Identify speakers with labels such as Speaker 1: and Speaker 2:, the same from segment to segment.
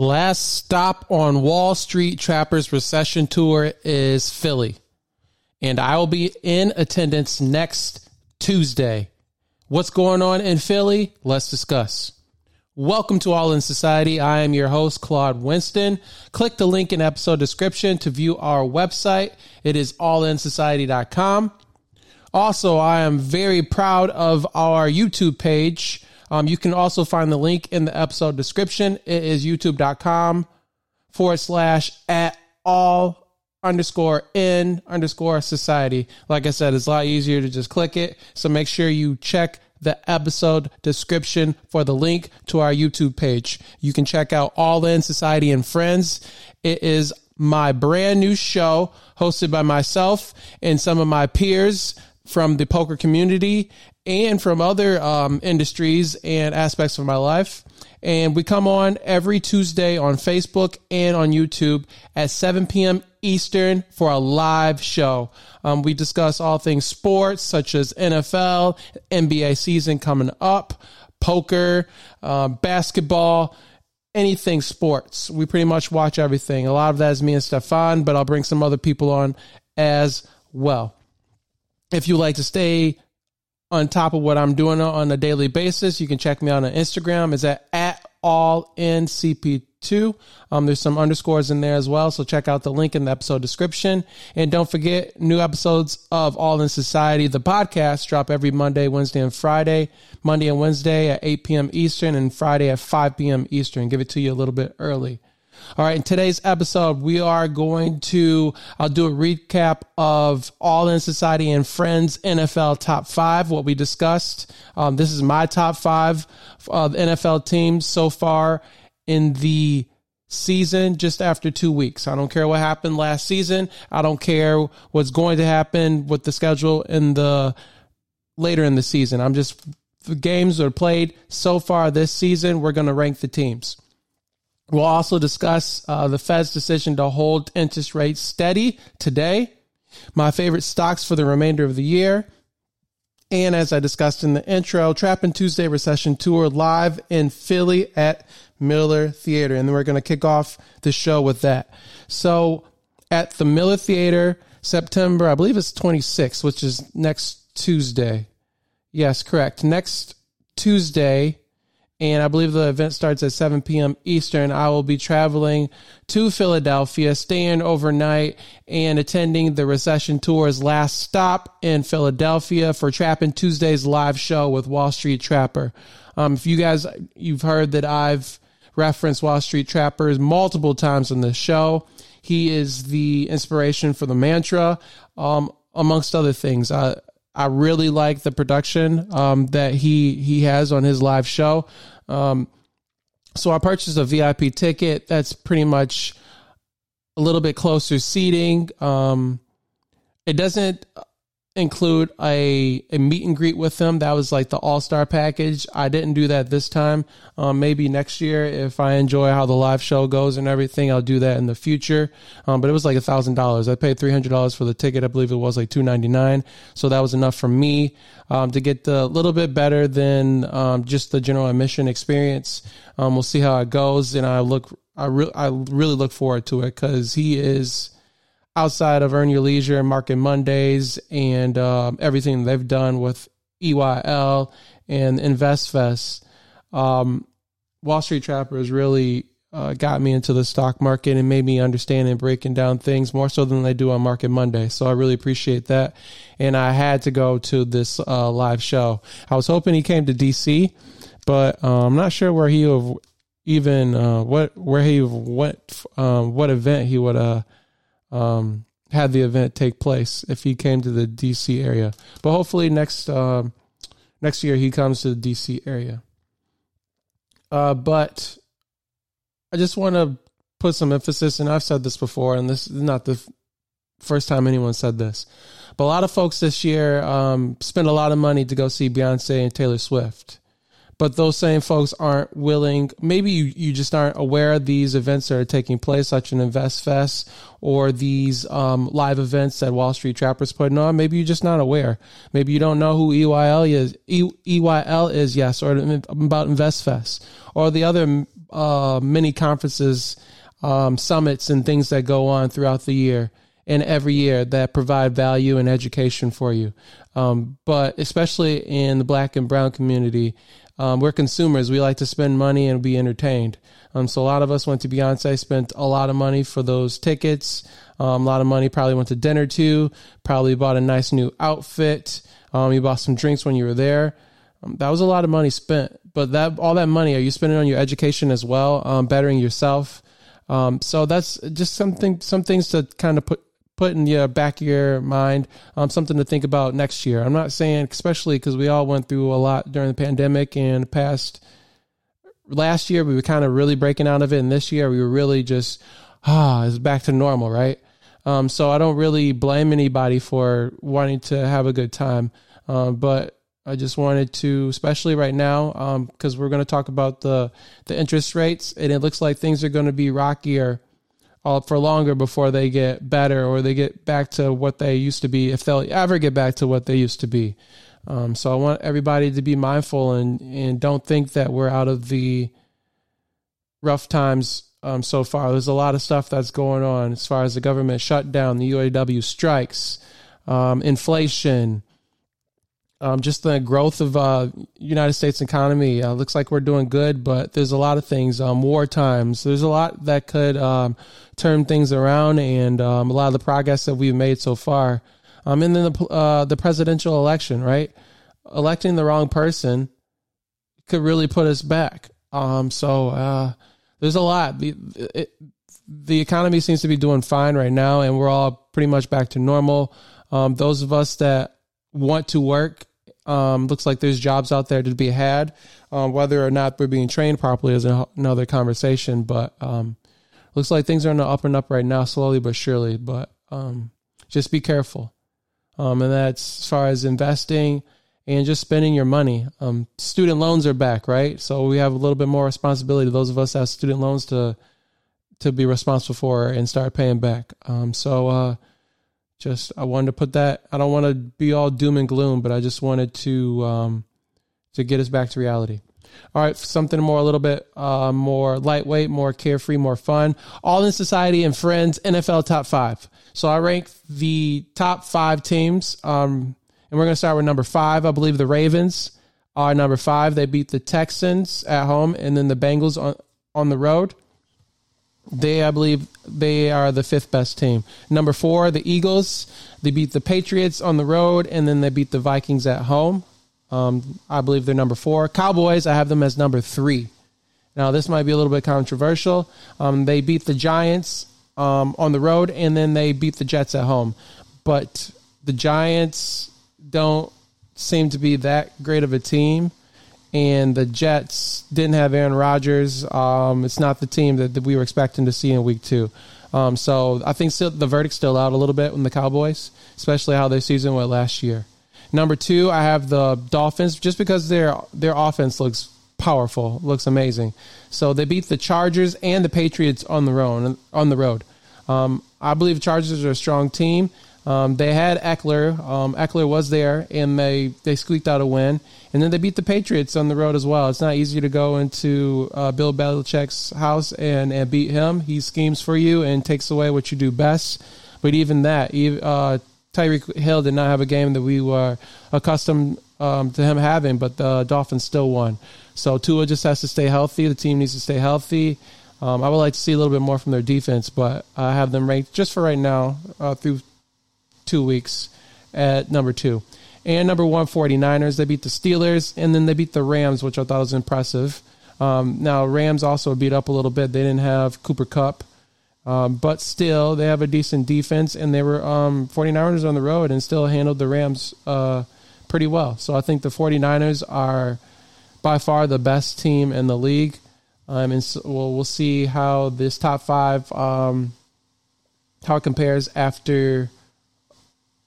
Speaker 1: Last stop on Wall Street Trappers Recession Tour is Philly. And I will be in attendance next Tuesday. What's going on in Philly? Let's discuss. Welcome to All in Society. I am your host, Claude Winston. Click the link in episode description to view our website. It is allinsociety.com. Also, I am very proud of our YouTube page. Um, you can also find the link in the episode description. It is youtube.com forward slash at all underscore in underscore society. Like I said, it's a lot easier to just click it. So make sure you check the episode description for the link to our YouTube page. You can check out All In Society and Friends. It is my brand new show hosted by myself and some of my peers from the poker community and from other um, industries and aspects of my life. And we come on every Tuesday on Facebook and on YouTube at 7 p.m. Eastern for a live show. Um, we discuss all things sports, such as NFL, NBA season coming up, poker, uh, basketball, anything sports. We pretty much watch everything. A lot of that is me and Stefan, but I'll bring some other people on as well. If you like to stay on top of what I'm doing on a daily basis, you can check me out on Instagram. Is at, at all in CP2. Um, there's some underscores in there as well. So check out the link in the episode description. And don't forget, new episodes of All in Society, the podcast, drop every Monday, Wednesday, and Friday. Monday and Wednesday at 8 p.m. Eastern and Friday at 5 p.m. Eastern. Give it to you a little bit early. All right, in today's episode, we are going to, I'll do a recap of All in Society and Friends NFL top five, what we discussed. Um, this is my top five of NFL teams so far in the season just after two weeks. I don't care what happened last season. I don't care what's going to happen with the schedule in the later in the season. I'm just the games are played so far this season. We're going to rank the teams. We'll also discuss uh, the Fed's decision to hold interest rates steady today, my favorite stocks for the remainder of the year, and as I discussed in the intro, Trapping Tuesday Recession Tour live in Philly at Miller Theater. And then we're going to kick off the show with that. So at the Miller Theater, September, I believe it's 26th, which is next Tuesday. Yes, correct. Next Tuesday, and I believe the event starts at 7 p.m. Eastern. I will be traveling to Philadelphia, staying overnight, and attending the Recession Tour's last stop in Philadelphia for Trapping Tuesday's live show with Wall Street Trapper. Um, if you guys, you've heard that I've referenced Wall Street Trappers multiple times on this show. He is the inspiration for the mantra, um, amongst other things. I, I really like the production um, that he he has on his live show. Um, so I purchased a VIP ticket. That's pretty much a little bit closer seating. Um, it doesn't include a, a meet and greet with them. That was like the all star package. I didn't do that this time. Um, maybe next year, if I enjoy how the live show goes and everything, I'll do that in the future. Um, but it was like a thousand dollars. I paid three hundred dollars for the ticket. I believe it was like two ninety nine. So that was enough for me um, to get a little bit better than um, just the general admission experience. Um, we'll see how it goes, and I look. I, re- I really look forward to it because he is outside of Earn Your Leisure and Market Mondays and um, everything they've done with EYL and InvestFest, um, Wall Street Trappers really uh, got me into the stock market and made me understand and breaking down things more so than they do on Market Monday. So I really appreciate that. And I had to go to this uh, live show. I was hoping he came to DC, but uh, I'm not sure where he even uh, what where he went um, what event he would uh um, had the event take place if he came to the DC area. But hopefully next um, next year he comes to the DC area. Uh, but I just want to put some emphasis, and I've said this before, and this is not the first time anyone said this. But a lot of folks this year um, spent a lot of money to go see Beyonce and Taylor Swift but those same folks aren't willing. Maybe you, you just aren't aware of these events that are taking place, such an Invest Fest or these um, live events that Wall Street Trappers putting on. Maybe you're just not aware. Maybe you don't know who EYL is. E- EYL is, yes, or about Invest Fest or the other uh, many conferences, um, summits, and things that go on throughout the year and every year that provide value and education for you. Um, but especially in the black and brown community, um, we're consumers. We like to spend money and be entertained. Um, so a lot of us went to Beyonce, spent a lot of money for those tickets. Um, a lot of money probably went to dinner too. Probably bought a nice new outfit. Um, you bought some drinks when you were there. Um, that was a lot of money spent. But that all that money, are you spending on your education as well, um, bettering yourself? So that's just something, some things to kind of put put in your back of your mind, um, something to think about next year. I'm not saying, especially because we all went through a lot during the pandemic and past. Last year we were kind of really breaking out of it, and this year we were really just ah, it's back to normal, right? Um, so I don't really blame anybody for wanting to have a good time, um, but I just wanted to, especially right now, because um, we're going to talk about the the interest rates, and it looks like things are going to be rockier uh, for longer before they get better or they get back to what they used to be, if they'll ever get back to what they used to be. Um, so I want everybody to be mindful and and don't think that we're out of the rough times um, so far. There's a lot of stuff that's going on as far as the government shutdown, the UAW strikes, um, inflation, um, just the growth of uh, United States economy. Uh, looks like we're doing good, but there's a lot of things. Um, war times. There's a lot that could um, turn things around, and um, a lot of the progress that we've made so far. Um, and then the uh, the presidential election, right? Electing the wrong person could really put us back. Um, so uh, there's a lot. The, it, the economy seems to be doing fine right now, and we're all pretty much back to normal. Those of us that want to work, um, looks like there's jobs out there to be had. Um, whether or not we're being trained properly is another conversation, but um, looks like things are on the up and up right now, slowly but surely. But um, just be careful. Um, and that's as far as investing and just spending your money. Um, student loans are back, right? So we have a little bit more responsibility. Those of us that have student loans to to be responsible for and start paying back. So uh, just I wanted to put that. I don't want to be all doom and gloom, but I just wanted to um, to get us back to reality. All right, something more, a little bit uh, more lightweight, more carefree, more fun. All in Society and Friends NFL Top Five. So I rank the top five teams. Um, and we're going to start with number five. I believe the Ravens are number five. They beat the Texans at home and then the Bengals on, on the road. They, I believe, they are the fifth best team. Number four, the Eagles. They beat the Patriots on the road and then they beat the Vikings at home. Um, I believe they're number four. Cowboys, I have them as number three. Now, this might be a little bit controversial. Um, they beat the Giants um, on the road and then they beat the Jets at home. But the Giants don't seem to be that great of a team. And the Jets didn't have Aaron Rodgers. Um, it's not the team that, that, we were expecting to see in week two. Um, so I think still, the verdict's still out a little bit with the Cowboys, especially how their season went last year. Number two, I have the Dolphins just because their their offense looks powerful, looks amazing. So they beat the Chargers and the Patriots on the road. On the road, um, I believe Chargers are a strong team. Um, they had Ekeler. Um, Ekeler was there, and they they squeaked out a win. And then they beat the Patriots on the road as well. It's not easy to go into uh, Bill Belichick's house and, and beat him. He schemes for you and takes away what you do best. But even that, uh, Tyreek Hill did not have a game that we were accustomed um, to him having, but the Dolphins still won. So Tua just has to stay healthy. The team needs to stay healthy. Um, I would like to see a little bit more from their defense, but I have them ranked just for right now uh, through two weeks at number two. And number one, 49ers. They beat the Steelers, and then they beat the Rams, which I thought was impressive. Um, now, Rams also beat up a little bit. They didn't have Cooper Kupp, Um, but still, they have a decent defense, and they were um, 49ers on the road and still handled the Rams uh, pretty well. So I think the 49ers are by far the best team in the league. Um, and so we'll, we'll see how this top five, um, how it compares after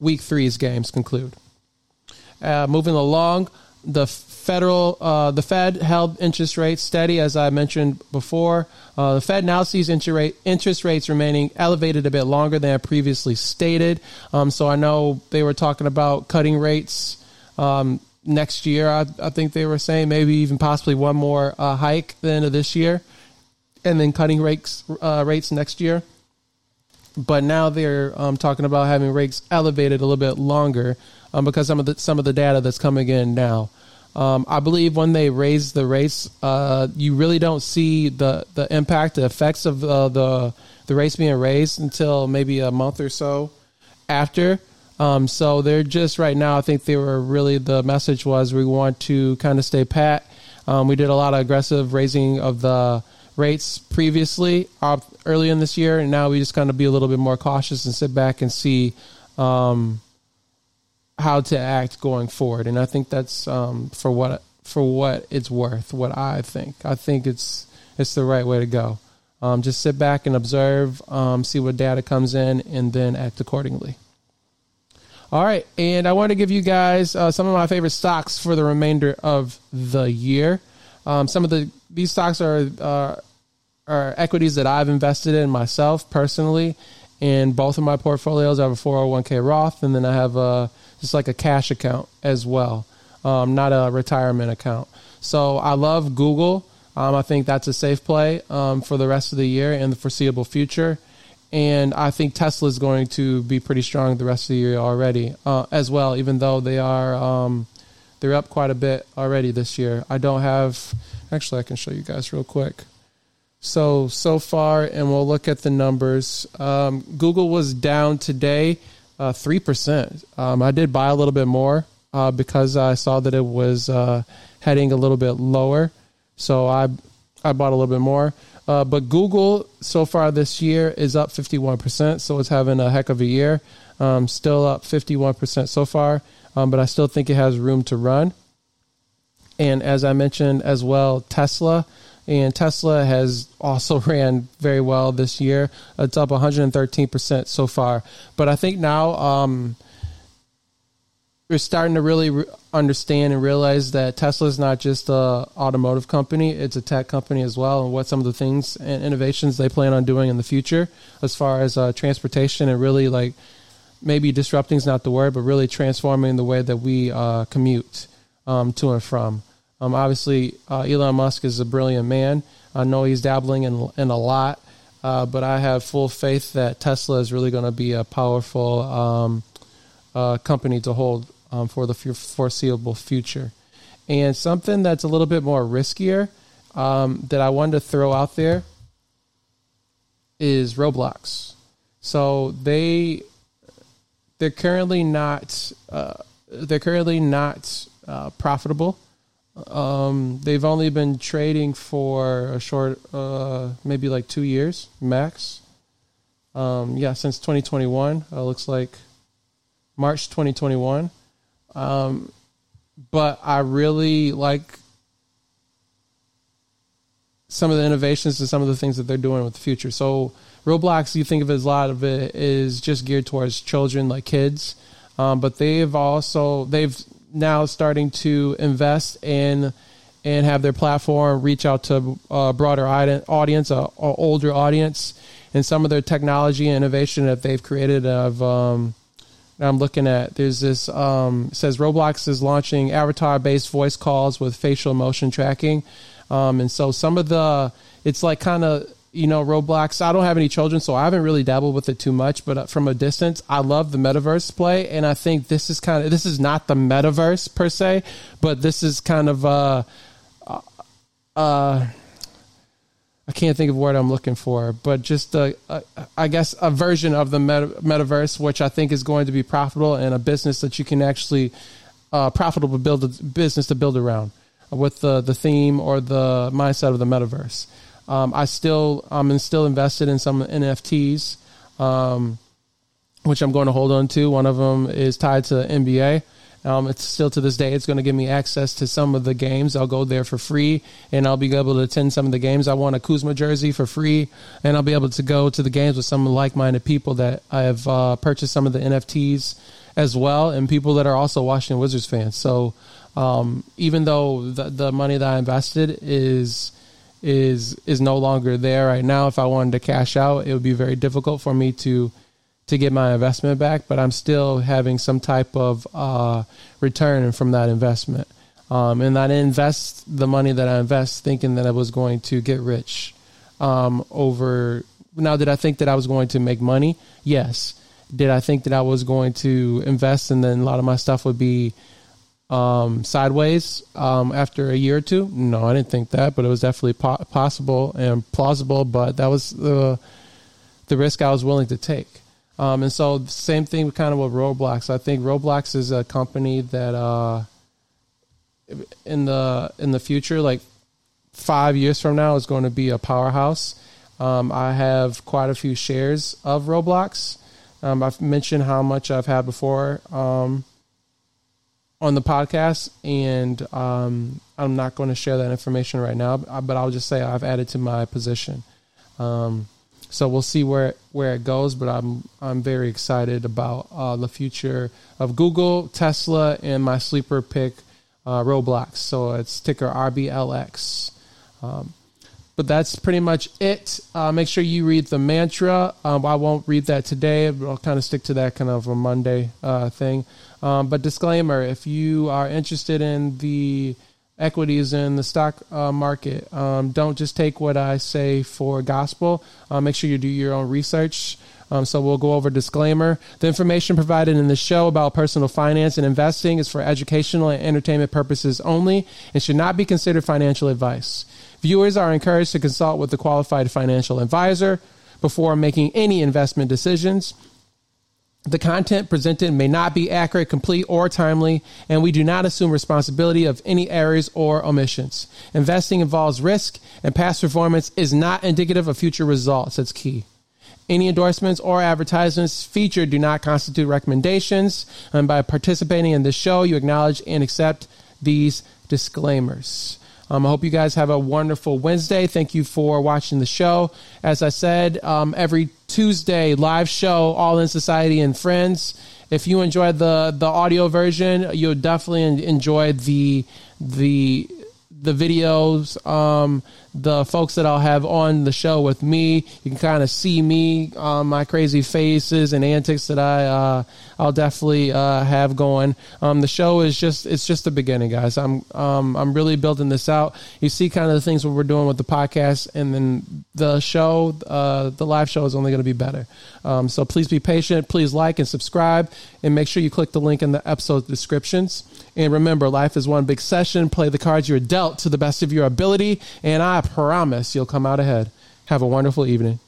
Speaker 1: week three's games conclude. Uh, moving along, the federal, uh, the Fed held interest rates steady, as I mentioned before. Uh, the Fed now sees interest rates remaining elevated a bit longer than I previously stated. Um, so I know they were talking about cutting rates um, next year. I, I, think they were saying maybe even possibly one more uh, hike at the end of this year. and then cutting rates uh, rates next year. But now they're um, talking about having rates elevated a little bit longer um, because some of the some of the data that's coming in now. Um, I believe when they raise the rates, uh, you really don't see the, the impact, the effects of uh, the the rates being raised until maybe a month or so after. Um, so they're just right now. I think they were really the message was we want to kind of stay pat. Um, we did a lot of aggressive raising of the rates previously uh, early in this year, and now we just kind of be a little bit more cautious and sit back and see um, how to act going forward. And I think that's um, for what for what it's worth. What I think, I think it's it's the right way to go. Um, just sit back and observe, um, see what data comes in, and then act accordingly. All right, and I want to give you guys uh, some of my favorite stocks for the remainder of the year. Um, some of the these stocks are uh, are equities that I've invested in myself personally. In both of my portfolios, I have a 401k Roth, and then I have a just like a cash account as well, um, not a retirement account. So I love Google. Um, I think that's a safe play um, for the rest of the year and the foreseeable future. And I think Tesla is going to be pretty strong the rest of the year already uh, as well, even though they are um, they're up quite a bit already this year. I don't have actually I can show you guys real quick. So so far, and we'll look at the numbers. Um, Google was down today uh, three uh, percent. Um, I did buy a little bit more uh, because I saw that it was uh, heading a little bit lower, so I I bought a little bit more. Uh, but Google so far this year is up fifty one percent, so it's having a heck of a year. Um, still up fifty one percent so far, um, but I still think it has room to run. And as I mentioned as well, Tesla and Tesla has also ran very well this year. It's up 113% so far. But I think now um, we're starting to really re- understand and realize that Tesla is not just a automotive company; it's a tech company as well. And what some of the things and innovations they plan on doing in the future, as far as uh, transportation and really like maybe disrupting is not the word, but really transforming the way that we uh, commute um, to and from. Um, obviously, uh, Elon Musk is a brilliant man. I know he's dabbling in in a lot, uh, but I have full faith that Tesla is really going to be a powerful um, uh, company to hold um, for the foreseeable future. And something that's a little bit more riskier um, that I wanted to throw out there is Roblox. So they they're currently not uh, they're currently not uh, profitable. Um, they've only been trading for a short, uh, maybe like two years max. Um, yeah, since 2021. Uh, looks like March 2021. Um, but I really like some of the innovations and some of the things that they're doing with the future. So Roblox, you think of as a lot of it is just geared towards children, like kids. Um, but they've also they've now starting to invest in and have their platform reach out to a broader audience, a, a older audience, and some of their technology innovation that they've created. Of um, I'm looking at there's this um, says Roblox is launching avatar-based voice calls with facial motion tracking, um, and so some of the it's like kind of you know, Roblox. I don't have any children, so I haven't really dabbled with it too much. But uh, from a distance, I love the metaverse play, and I think this is kind of this is not the metaverse per se, but this is kind of uh, uh, uh I can't think of what I'm looking for, but just a, a, I guess a version of the meta, metaverse, which I think is going to be profitable and a business that you can actually uh, profitable build a business to build around with the the theme or the mindset of the metaverse. Um, I still I'm still invested in some NFTs, um, which I'm going to hold on to. One of them is tied to NBA. Um, it's still to this day, it's going to give me access to some of the games. I'll go there for free, and I'll be able to attend some of the games. I want a Kuzma jersey for free, and I'll be able to go to the games with some like-minded people that I have uh, purchased some of the NFTs as well, and people that are also Washington Wizards fans. So um, even though the, the money that I invested is is is no longer there right now. If I wanted to cash out, it would be very difficult for me to to get my investment back. But I'm still having some type of uh, return from that investment, um, and I didn't invest the money that I invest thinking that I was going to get rich um, over. Now, did I think that I was going to make money? Yes. Did I think that I was going to invest and then a lot of my stuff would be um, sideways um, after a year or two? No, I didn't think that, but it was definitely po- possible and plausible. But that was the the risk I was willing to take. Um, and so, same thing kind of with Roblox. I think Roblox is a company that uh, in the in the future, like five years from now, is going to be a powerhouse. Um, I have quite a few shares of Roblox. Um, I've mentioned how much I've had before um, on the podcast, and um, I'm not going to share that information right now. But I'll just say I've added to my position. Um, so we'll see where where it goes. But I'm I'm very excited about uh, the future of Google, Tesla, and my sleeper pick, uh, Roblox. So it's ticker RBLX. Um, but that's pretty much it. Uh, make sure you read the mantra. Um, I won't read that today. I'll kind of stick to that kind of a Monday uh, thing. Um, but disclaimer: if you are interested in the equities in the stock uh, market, um, don't just take what I say for gospel. Uh, make sure you do your own research. Um, so we'll go over disclaimer. The information provided in the show about personal finance and investing is for educational and entertainment purposes only and should not be considered financial advice. Viewers are encouraged to consult with a qualified financial advisor before making any investment decisions. The content presented may not be accurate, complete, or timely, and we do not assume responsibility of any errors or omissions. Investing involves risk, and past performance is not indicative of future results. That's key. Any endorsements or advertisements featured do not constitute recommendations, and by participating in this show, you acknowledge and accept these disclaimers. Um, I hope you guys have a wonderful Wednesday. Thank you for watching the show. As I said, um, every Tuesday live show, All in Society and Friends. If you enjoyed the the audio version, you'll definitely enjoy the the the videos. Um, the folks that I'll have on the show with me. You can kind of see me, uh, my crazy faces and antics that I uh, I'll definitely uh, have going. Um, the show is just it's just the beginning, guys. I'm um, I'm really building this out. You see kind of the things what we're doing with the podcast, and then the show, uh, the live show is only going to be better. Um, so please be patient. Please like and subscribe, and make sure you click the link in the episode descriptions. And remember, life is one big session. Play the cards you're dealt to the best of your ability, and I promise you'll come out ahead. Have a wonderful evening.